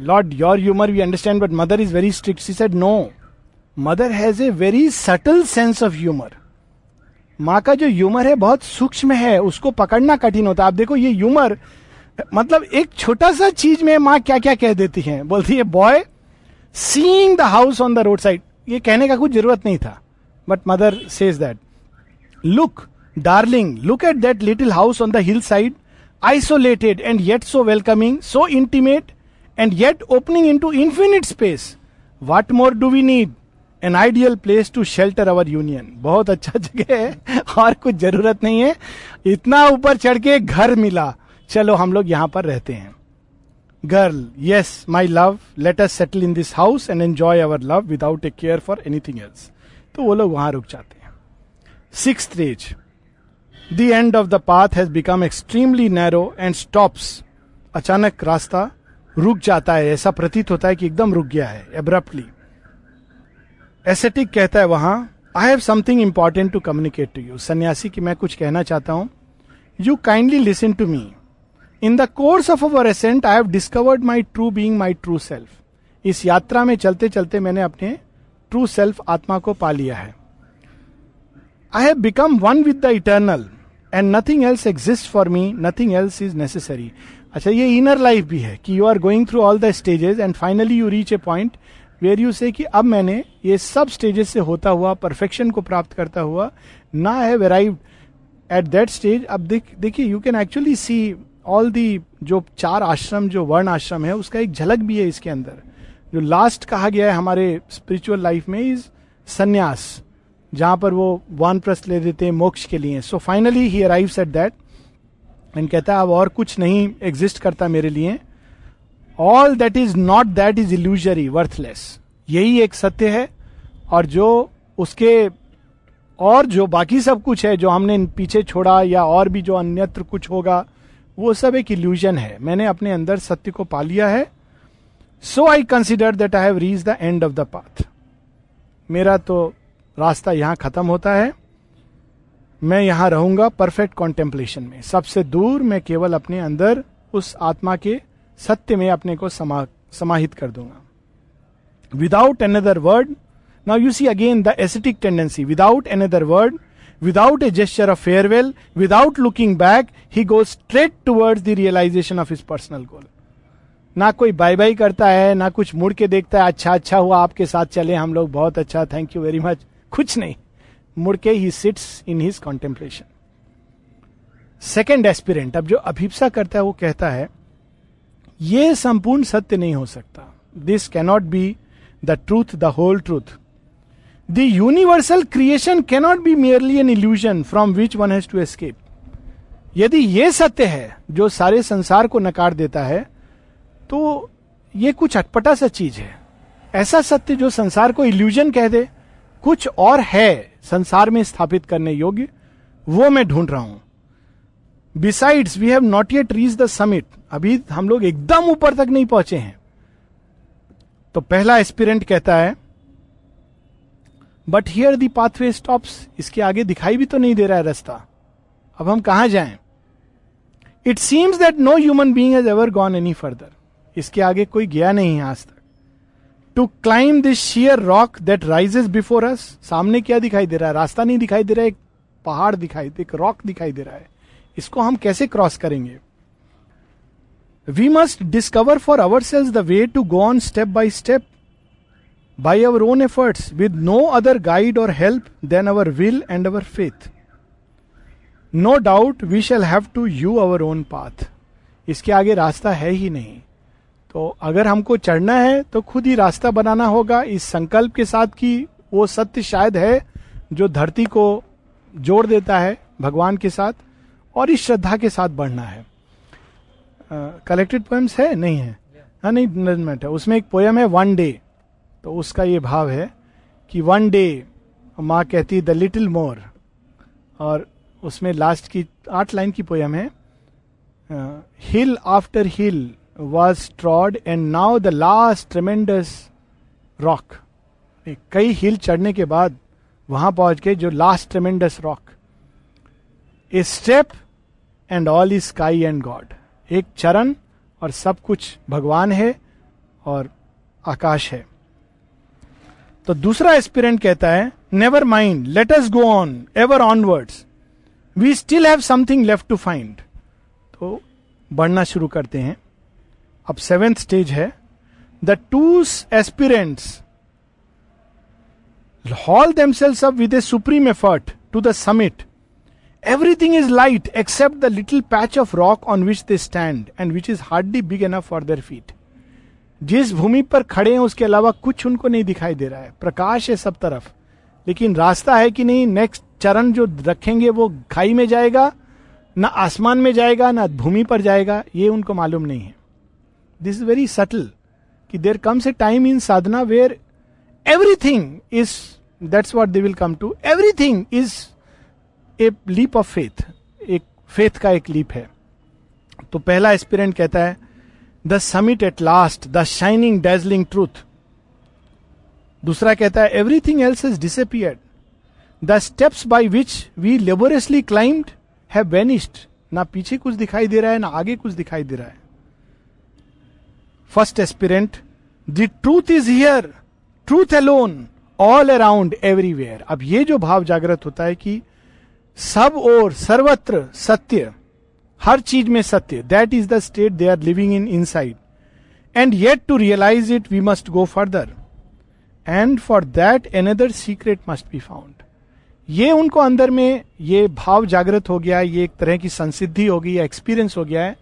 lord your humour we understand but Mother is very strict she said no Mother has a very subtle sense of humour माँ का जो ह्यूमर है, बहुत सूक्ष्म है। उसको पकड़ना कठिन होता है। आप देखो, ये ह्यूमर मतलब एक छोटा सा चीज़ में माँ क्या क्या कह देती है? बोलती है boy seeing the house on the road side ये कहने का कुछ ज़रूरत नहीं था। But Mother says that look darling look at that little house on the hill side isolated and yet so welcoming so intimate and yet opening in to infinite space what more do we need an ideal place to shelter our union बहुत अच्छा जगह है, और कुछ ज़रूरत नहीं है। इतना ऊपर चढ़ के घर मिला। चलो हम लोग यहाँ पर रहते हैं। Girl yes my love let us settle in this house and enjoy our love without a care for anything else तो वो लोग वहाँ रुक जाते हैं। Six stage the end of the path has become extremely narrow and stops अचानक रास्ता रुक जाता है, ऐसा प्रतीत होता है कि एकदम रुक गया है एब्रप्टली एसेटिक कहता है वहाँ I have something important to communicate to you सन्यासी की मैं कुछ कहना चाहता हूँ। You kindly listen to me in the course of our ascent I have discovered my true being my true self इस यात्रा में चलते चलते मैंने अपने ट्रू सेल्फ आत्मा को पा लिया है। I have become one with the eternal and nothing else exist for me nothing else is necessary अच्छा ये इनर लाइफ भी है कि you are going through all the stages and finally you reach a point where you say कि अब मैंने ये सब स्टेजेस से होता हुआ परफेक्शन को प्राप्त करता हुआ, ना have arrive at that stage अब देखिए you can actually see all the जो चार आश्रम, जो वर्ण आश्रम है, उसका एक झलक भी है इसके अंदर। जो लास्ट कहा गया है हमारे स्पिरिचुअल लाइफ में इज़ संन्यास जहाँ पर वो वन प्रस्त ले देते हैं मोक्ष के लिए। So finally he arrive at that end कहता है, अब और कुछ नहीं एग्जिस्ट करता मेरे लिए। All that is not that is illusory worthless यही एक सत्य है और जो उसके और जो बाकी सब कुछ है, जो हमने पीछे छोड़ा या और भी जो अन्यत्र कुछ होगा वो सब एक इल्यूजन है। मैंने अपने अंदर सत्य को पा लिया है। So I consider that I have reach the end of the path मेरा तो रास्ता यहाँ खत्म होता है। मैं यहाँ रहूँगा परफेक्ट कॉन्टेम्पलेशन में। सबसे दूर मैं केवल अपने अंदर उस आत्मा के सत्य में अपने को समा, समाहित कर दूँगा। Without another word now you see again the ascetic tendency without another word without a gesture of farewell without looking back he go straight towards the realisation of his personal goal ना कोई bye bye करता है, ना कुछ मुड़ के देखता है अच्छा अच्छा हुआ, आपके साथ चले हम लोग, बहुत अच्छा थैंक यू वेरी मच कुछ नहीं। मुड़ के ही sits in his contemplation second aspirant अब जो अभिप्सा करता है, वो कहता है, ये संपूर्ण सत्य नहीं हो सकता। This cannot be the truth the whole truth the universal creation cannot be merely an illusion from which one has to escape यदि ये सत्य है, जो सारे संसार को नकार देता है तो ये कुछ अटपटा सा चीज़ है। ऐसा सत्य जो संसार को इल्यूजन कह दे, कुछ और है संसार में स्थापित करने योग्य, वो मैं ढूंढ रहा हूँ। Besides we have not yet reach the summit अभी हम लोग एकदम ऊपर तक नहीं पहुँचे हैं। तो पहला एक्सपीरियंट कहता है but here the pathway stops इसके आगे दिखाई भी तो नहीं दे रहा है रास्ता। अब हम कहा जाए? It seems that no human being has ever gone any further इसके आगे कोई गया नहीं है आज तक। To climb this sheer rock that rises before us सामने क्या दिखाई दे रहा है? रास्ता नहीं दिखाई दे रहा है, एक पहाड़ दिखाई, एक रॉक दिखाई दे रहा है। इसको हम कैसे क्रॉस करेंगे? We must discover for ourselves the way to go on step by step by our own efforts with no other guide or help than our will and our faith no doubt we shall have to hew our own path इसके आगे रास्ता है ही नहीं। तो अगर हमको चढ़ना है तो खुद ही रास्ता बनाना होगा इस संकल्प के साथ कि वो सत्य शायद है जो धरती को जोड़ देता है भगवान के साथ और इस श्रद्धा के साथ बढ़ना है। कलेक्टेड uh, पोएम्स है? नहीं है। हाँ नहीं मैटर उसमें एक पोएम है वन डे तो उसका ये भाव है कि वन डे माँ कहती द लिटिल मोर और उसमें लास्ट की आठ लाइन की पोयम है hill after hill was trod and now the last tremendous rock कई हिल चढ़ने के बाद वहाँ पहुँच गए जो last tremendous rock a step and all is sky and God एक चरण और सब कुछ भगवान है और आकाश है। तो दूसरा एस्पिरेंट कहता है never mind let us go on ever onwards we still have something left to find तो बढ़ना शुरू करते हैं। अब सेवेंथ स्टेज है। The two aspirants haul themselves up with a supreme effort to the summit everything is light except the little patch of rock on which they stand and which is hardly big enough for their feet जिस भूमि पर खड़े हैं, उसके अलावा कुछ उनको नहीं दिखाई दे रहा है। प्रकाश है सब तरफ़। लेकिन रास्ता है कि नहीं नेक्स्ट चरण जो रखेंगे, वो खाई में जाएगा, ना आसमान में जाएगा, ना भूमि पर जाएगा, ये उनको मालूम नहीं है। दिस इज़ वेरी सटल कि there comes a time in sadhana where everything is that's what they will come to everything is a leap of faith एक फेथ का एक लीप है। तो पहला एक्सपीरियंट कहता है the summit at last, the shining, dazzling truth. दूसरा कहता है everything else is disappeared the steps by which we laboriously climb have vanished ना पीछे कुछ दिखाई दे रहा है, ना आगे कुछ दिखाई दे रहा है. First aspirant the truth is here truth alone all around everywhere अब ये जो भाव जागृत होता है कि सब और सर्वत्र सत्य हर चीज़ में सत्य that is the state they are living in inside and yet to realise it we must go further and for that another secret must be found ये उनको अंदर में ये भाव जागृत हो गया, ये एक तरह की संसिद्धि हो गई एक्सपीरियंस हो गया है।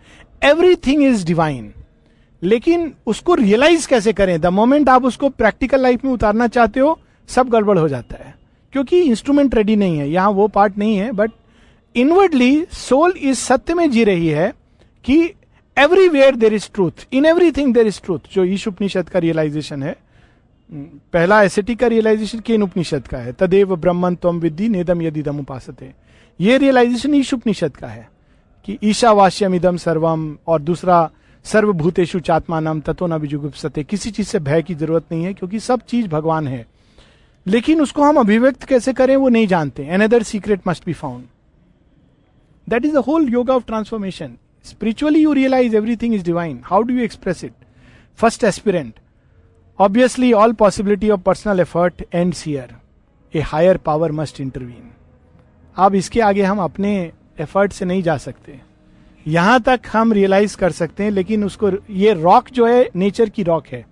एवरी थिंग इज़ डिवाइन लेकिन उसको रियलाइज़ कैसे करें? द मोमेंट आप उसको प्रैक्टिकल लाइफ में उतारना चाहते हो, सब गड़बड़ हो जाता है। क्योंकि इंस्ट्रूमेंट रेडी नहीं है। यहाँ वो पार्ट नहीं है बट इनवर्डली सोल इस सत्य में जी रही है कि everywhere there is truth in everything there is truth जो ईश उपनिषद का रियलाइजेशन है पहला एसेटिक का रियलाइजेशन केन उपनिषद का है तदेव ब्रह्मन तम विद्धि नेदम यदि दम उपासते ये रियलाइजेशन ईश उपनिषद का है कि ईशावास्यम इदम सर्वम और दूसरा सर्वभूतेशु चात्मा चात्मानम तत्व न किसी चीज़ से भय की ज़रूरत नहीं है क्योंकि सब चीज़ भगवान है लेकिन उसको हम अभिव्यक्त कैसे करें वो नहीं जानते another secret must be found that is the whole yoga of transformation spiritually you realise everything is divine how do you express it first aspirant obviously all possibility of personal effort and here a higher power must intervene अब इसके आगे हम अपने effort से नहीं जा सकते। यहाँ तक हम रियलाइज़ कर सकते हैं, लेकिन उसको ये रॉक जो है नेचर की रॉक है।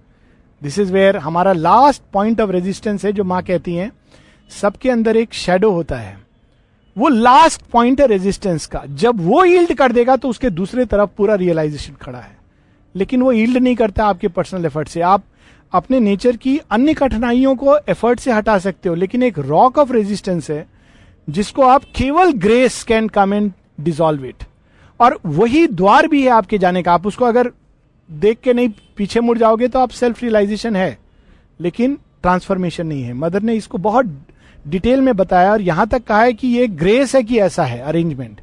दिस इज़ वेयर हमारा लास्ट पॉइंट ऑफ़ रेजिस्टेंस है, जो माँ कहती हैं, सबके अंदर एक शेडो होता है। वो लास्ट पॉइंट है रेजिस्टेंस का। जब वो ईल्ड कर देगा तो उसके दूसरे तरफ़ पूरा रियलाइजेशन खड़ा है। लेकिन वो ईल्ड नहीं करता आपके पर्सनल एफर्ट से। आप अपने नेचर की अन्य कठिनाइयों को एफर्ट से हटा सकते हो, लेकिन एक रॉक ऑफ़ रेजिस्टेंस है, जिसको आप केवल grace can come and dissolve it और वही द्वार भी है आपके जाने का। आप उसको अगर देख के नहीं पीछे मुड़ जाओगे तो आप सेल्फ रियलाइजेशन है। लेकिन ट्रांसफॉर्मेशन नहीं है। मदर ने इसको बहुत डिटेल में बताया और यहाँ तक कहा है कि ये ग्रेस है कि ऐसा है अरेंजमेंट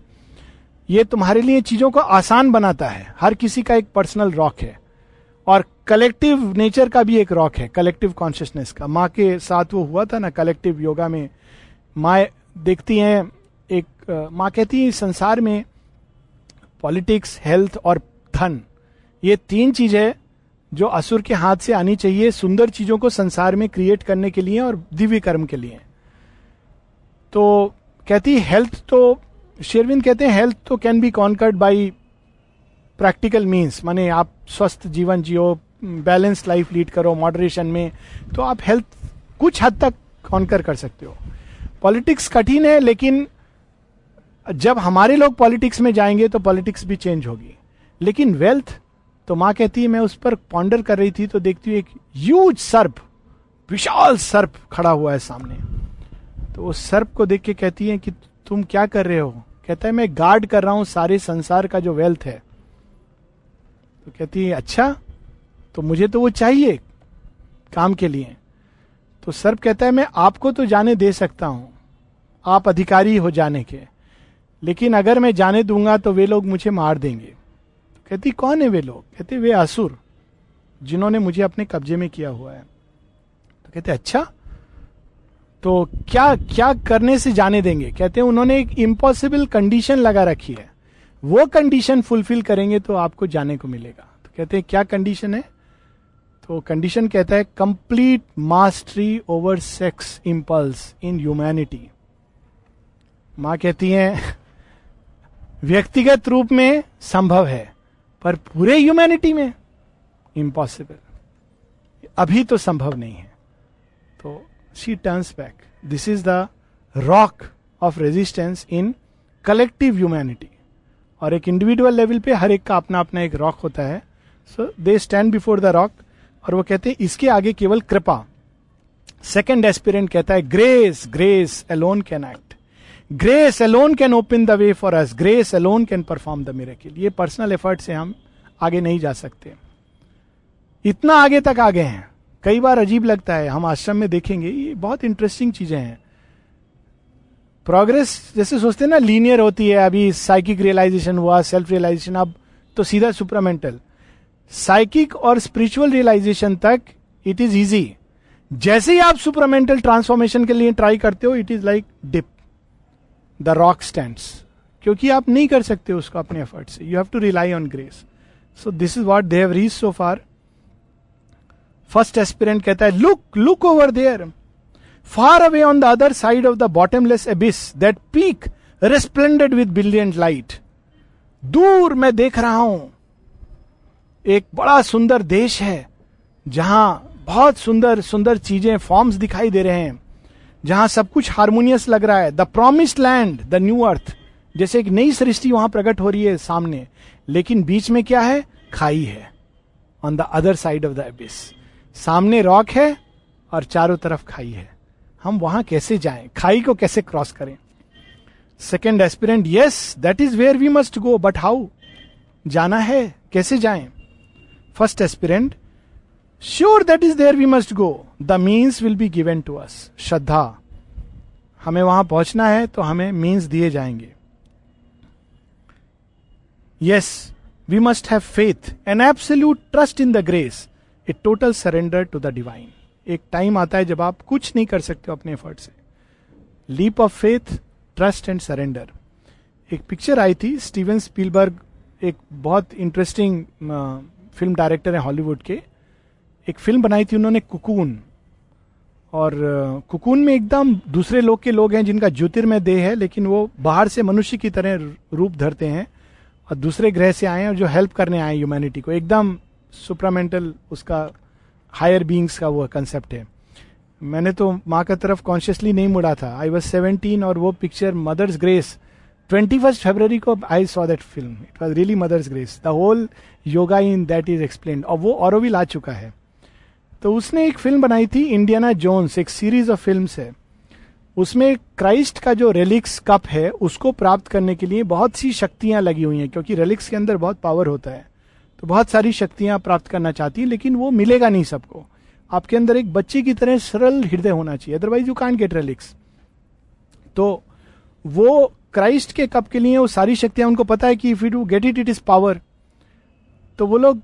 ये तुम्हारे लिए चीज़ों को आसान बनाता है। हर किसी का एक पर्सनल रॉक है। और कलेक्टिव नेचर का भी एक रॉक है कलेक्टिव कॉन्शियसनेस का। माँ के साथ वो हुआ था ना कलेक्टिव योगा में माँ देखती हैं एक, माँ कहती है, संसार में पॉलिटिक्स हेल्थ और धन, ये तीन चीज़ें जो असुर के हाथ से आनी चाहिए, सुंदर चीज़ों को संसार में क्रिएट करने के लिए और दिव्य कर्म के लिए। तो कहती हेल्थ तो शेरविंद कहते हैं हेल्थ तो can be conquered by practical means माने आप स्वस्थ जीवन जियो बैलेंस लाइफ लीड करो मॉडरेशन में तो आप हेल्थ कुछ हद तक कॉन्कर कर सकते हो। पॉलिटिक्स कठिन है, लेकिन जब हमारे लोग पॉलिटिक्स में जाएँगे तो पॉलिटिक्स भी चेंज होगी। लेकिन वेल्थ तो माँ कहती है, मैं उस पर पॉन्डर कर रही थी तो देखती हूँ एक यूज़ सर्प, विशाल सर्प खड़ा हुआ है सामने। तो वो सर्प को देख के कहती है कि तुम क्या कर रहे हो? कहता है, मैं गार्ड कर रहा हूँ सारे संसार का जो वेल्थ है। तो कहती है अच्छा तो मुझे तो वो चाहिए काम के लिए। तो सर्प कहता है, मैं आपको तो जाने दे सकता हूँ, आप अधिकारी हो जाने के, लेकिन अगर मैं जाने दूँगा तो वे लोग मुझे मार देंगे। कहती, कौन है वे लोग? कहते, वे असुर, जिन्होंने मुझे अपने कब्जे में किया हुआ है। तो कहते अच्छा तो क्या क्या करने से जाने देंगे? कहते हैं उन्होंने एक इम्पॉसिबल कंडीशन लगा रखी है। वो कंडीशन फुलफिल करेंगे तो आपको जाने को मिलेगा। तो कहते हैं क्या कंडीशन है? तो कंडीशन कहता है complete mastery over sex impulse in humanity माँ कहती हैं, व्यक्तिगत रूप में संभव है, पर पूरे ह्यूमैनिटी में इम्पॉसिबल अभी तो संभव नहीं है। तो she turns back this is the rock of resistance in collective humanity और एक इंडिविजुअल लेवल पे हर एक का अपना अपना एक रॉक होता है। So they stand before the rock और वो कहते हैं, इसके आगे केवल कृपा। सेकेंड एस्पिरेंट कहता है grace grace alone can act grace alone can open the way for us grace alone can perform the miracle ये पर्सनल एफर्ट से हम आगे नहीं जा सकते। इतना आगे तक आ गए हैं। कई बार अजीब लगता है, हम आश्रम में देखेंगे, ये बहुत इंटरेस्टिंग चीज़ें हैं। प्रोग्रेस जैसे सोचते हैं ना लीनियर होती है, अभी साइकिक रियलाइजेशन हुआ सेल्फ रियलाइजेशन अब तो सीधा सुपरामेंटल साइकिक और स्पिरिचुअल रियलाइजेशन तक इट इज़ इजी जैसे ही आप सुपरामेंटल ट्रांसफॉर्मेशन के लिए ट्राई करते हो it is like dip the rock stand क्योंकि आप नहीं कर सकते उसको अपने एफर्ट से। You have to rely on grace so this is what they have reach so far first aspirant कहता है look look over there far away on the other side of the bottomless abyss that peak resplendent with brilliant light दूर मैं देख रहा हूँ, एक बड़ा सुंदर देश है, जहाँ बहुत सुंदर सुंदर चीज़ें फॉर्म्स दिखाई दे रहे हैं, जहाँ सब कुछ हारमोनियस लग रहा है. The promised land the new earth जैसे एक नई सृष्टि वहाँ प्रकट हो रही है सामने, लेकिन बीच में क्या है? खाई है on the other side of the abyss सामने रॉक है और चारों तरफ़ खाई है। हम वहाँ कैसे जाएँ? खाई को कैसे क्रॉस करें? Second aspirant yes that is where we must go but how जाना है, कैसे जाएँ? First aspirant sure that is there we must go the means will be given to us श्रद्धा हमें वहाँ पहुँचना है तो हमें मीन्स दिए जाएँगे। Yes we must have faith an absolute trust in the grace a total surrender to the divine एक time आता है जब आप कुछ नहीं कर सकते हो अपने एफर्ट से। Leap of faith trust and surrender एक पिक्चर आई थी स्टीवन स्पीलबर्ग एक बहुत इंटरेस्टिंग फ़िल्म डायरेक्टर है हॉलीवुड के। एक फ़िल्म बनाई थी उन्होंने कुकून और कुकून में एकदम दूसरे लोग के लोग हैं जिनका ज्योतिर्मय देह है, लेकिन वो बाहर से मनुष्य की तरह रूप धरते हैं और दूसरे ग्रह से आए हैं और जो हेल्प करने आए ह्यूमैनिटी को। एकदम सुपरामेंटल उसका हायर बींग्स का वो कंसेप्ट है। मैंने तो माँ का तरफ़ कॉन्शियसली नहीं मुड़ा था। आई वॉज़ सेवनटीन और वो picture mother's grace twenty first February को I saw that film it was really mother's grace the whole yoga in that is explain और वो और ला चुका है। तो उसने एक फ़िल्म बनाई थी इंडियाना जोन्स एक सीरीज़ ऑफ़ फ़िल्म है। उसमें क्राइस्ट का जो रेलिक्स कप है, उसको प्राप्त करने के लिए बहुत सी शक्तियाँ लगी हुई हैं, क्योंकि रेलिक्स के अंदर बहुत पावर होता है। तो बहुत सारी शक्तियाँ प्राप्त करना चाहती है, लेकिन वो मिलेगा नहीं सबको। आपके अंदर एक बच्चे की तरह सरल हृदय होना चाहिए। Otherwise you can't get relics तो वो क्राइस्ट के कप के लिए वो सारी शक्तियाँ, उनको पता है कि if you do get it it is power तो वो लोग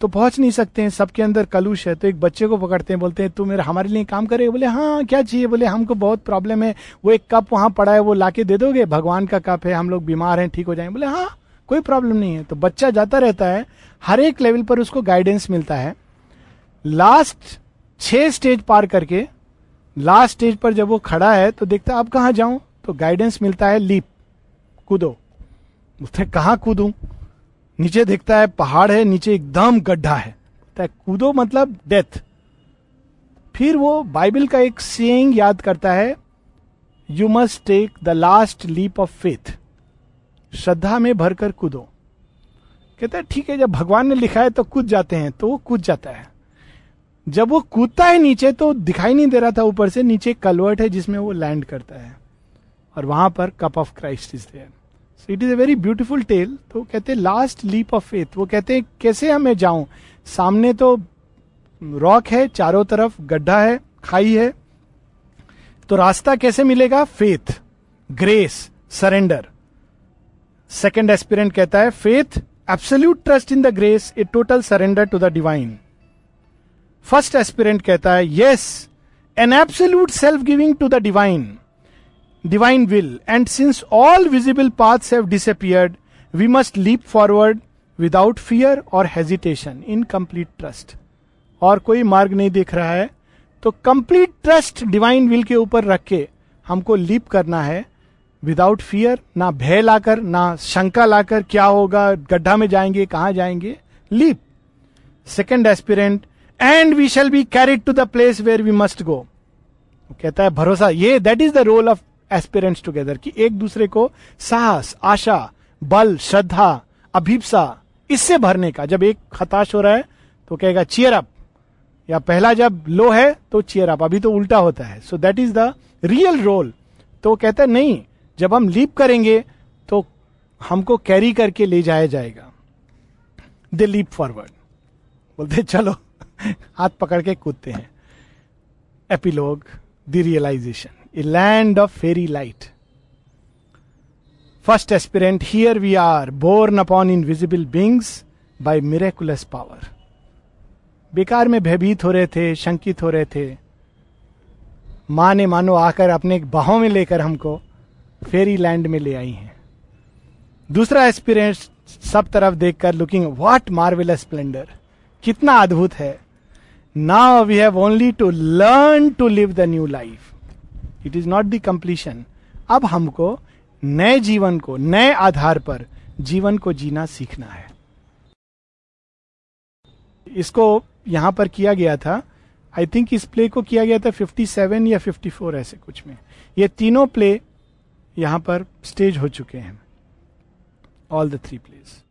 तो पहुँच नहीं सकते हैं, सबके अंदर कलुष है। तो एक बच्चे को पकड़ते हैं, बोलते हैं, तू मेरे, हमारे लिए काम करे बोले हाँ क्या चाहिए? बोले, हमको बहुत प्रॉब्लम है। वो एक कप वहाँ पड़ा है, वो लाके दे दोगे? भगवान का कप है, हम लोग बीमार हैं, ठीक हो जाएँगे। बोले हाँ कोई प्रॉब्लम नहीं है। तो बच्चा जाता रहता है, हर एक लेवल पर उसको गाइडेंस मिलता है। लास्ट छह स्टेज पार करके लास्ट स्टेज पर जब वो खड़ा है तो देखता है, अब कहा जाऊँ? तो गाइडेंस मिलता है लीप कूदो। उसने कहा कूदू? नीचे देखता है, पहाड़ है, नीचे एकदम गड्ढा है। कूदो मतलब डेथ फिर वो बाइबल का एक सेइंग याद करता है you must take the last leap of faith श्रद्धा में भरकर कूदो। कहता है, ठीक है, जब भगवान ने लिखा है तो कूद जाते हैं तो वो कूद जाता है। जब वो कूदता है नीचे तो दिखाई नहीं दे रहा था ऊपर से, नीचे कलवर्ट है जिसमें वो लैंड करता है। और वहाँ पर cup of Christ is there. So it is a very beautiful tale तो कहते हैं लास्ट लीप ऑफ़ फेथ वो कहते हैं, कैसे हमें जाऊँ? सामने तो रॉक है, चारों तरफ़ गड्ढा है, खाई है। तो रास्ता कैसे मिलेगा? Faith grace surrender second aspirant कहता है faith absolute trust in the grace a total surrender to the divine first aspirant कहता है yes an absolute self giving to the divine divine will. And since all visible paths have disappeared, we must leap forward without fear or hesitation, in complete trust. और कोई मार्ग नहीं दिख रहा है तो कंप्लीट ट्रस्ट डिवाइन विल के ऊपर रख के हमको लीप करना है विदाउट फियर ना भय लाकर, ना शंका लाकर क्या होगा, गड्ढा में जाएँगे, कहाँ जाएँगे? Leap second aspirant and we shall be carried to the place where we must go कहता है, भरोसा, ये that is the role of aspirants together कि एक दूसरे को साहस, आशा, बल, श्रद्धा, अभिप्सा, इससे भरने का, जब एक हताश हो रहा है तो कहेगा चेयर अप या पहला जब लो है तो चेयर अप अभी तो उल्टा होता है. So that is the real role तो कहता है, नहीं जब हम लीप करेंगे तो हमको कैरी करके ले जाया जाएगा। दे लीप फॉरवर्ड बोलते चलो हाथ पकड़ के कूदते हैं। Epilogue the realisation a land of fairy light. First aspirant, here we are, born upon invisible beings by miraculous power. बेकार में भयभीत हो रहे थे शंकित हो रहे थे। माँ ने मानो आकर अपने बाहों में लेकर हमको फेरी लैंड में ले आई हैं। दूसरा एक्सपीरियंस सब तरफ़ देखकर लुकिंग व्हाट मार्वेलस स्प्लेंडर कितना अद्भुत है। Now we have only to learn to live the new life it is not the completion अब हमको नए जीवन को, नए आधार पर जीवन को जीना सीखना है। इसको यहाँ पर किया गया था। आई थिंक इस प्ले को किया गया था 57 या 54 ऐसे कुछ में। ये तीनों प्ले यहाँ पर स्टेज हो चुके हैं। All the three place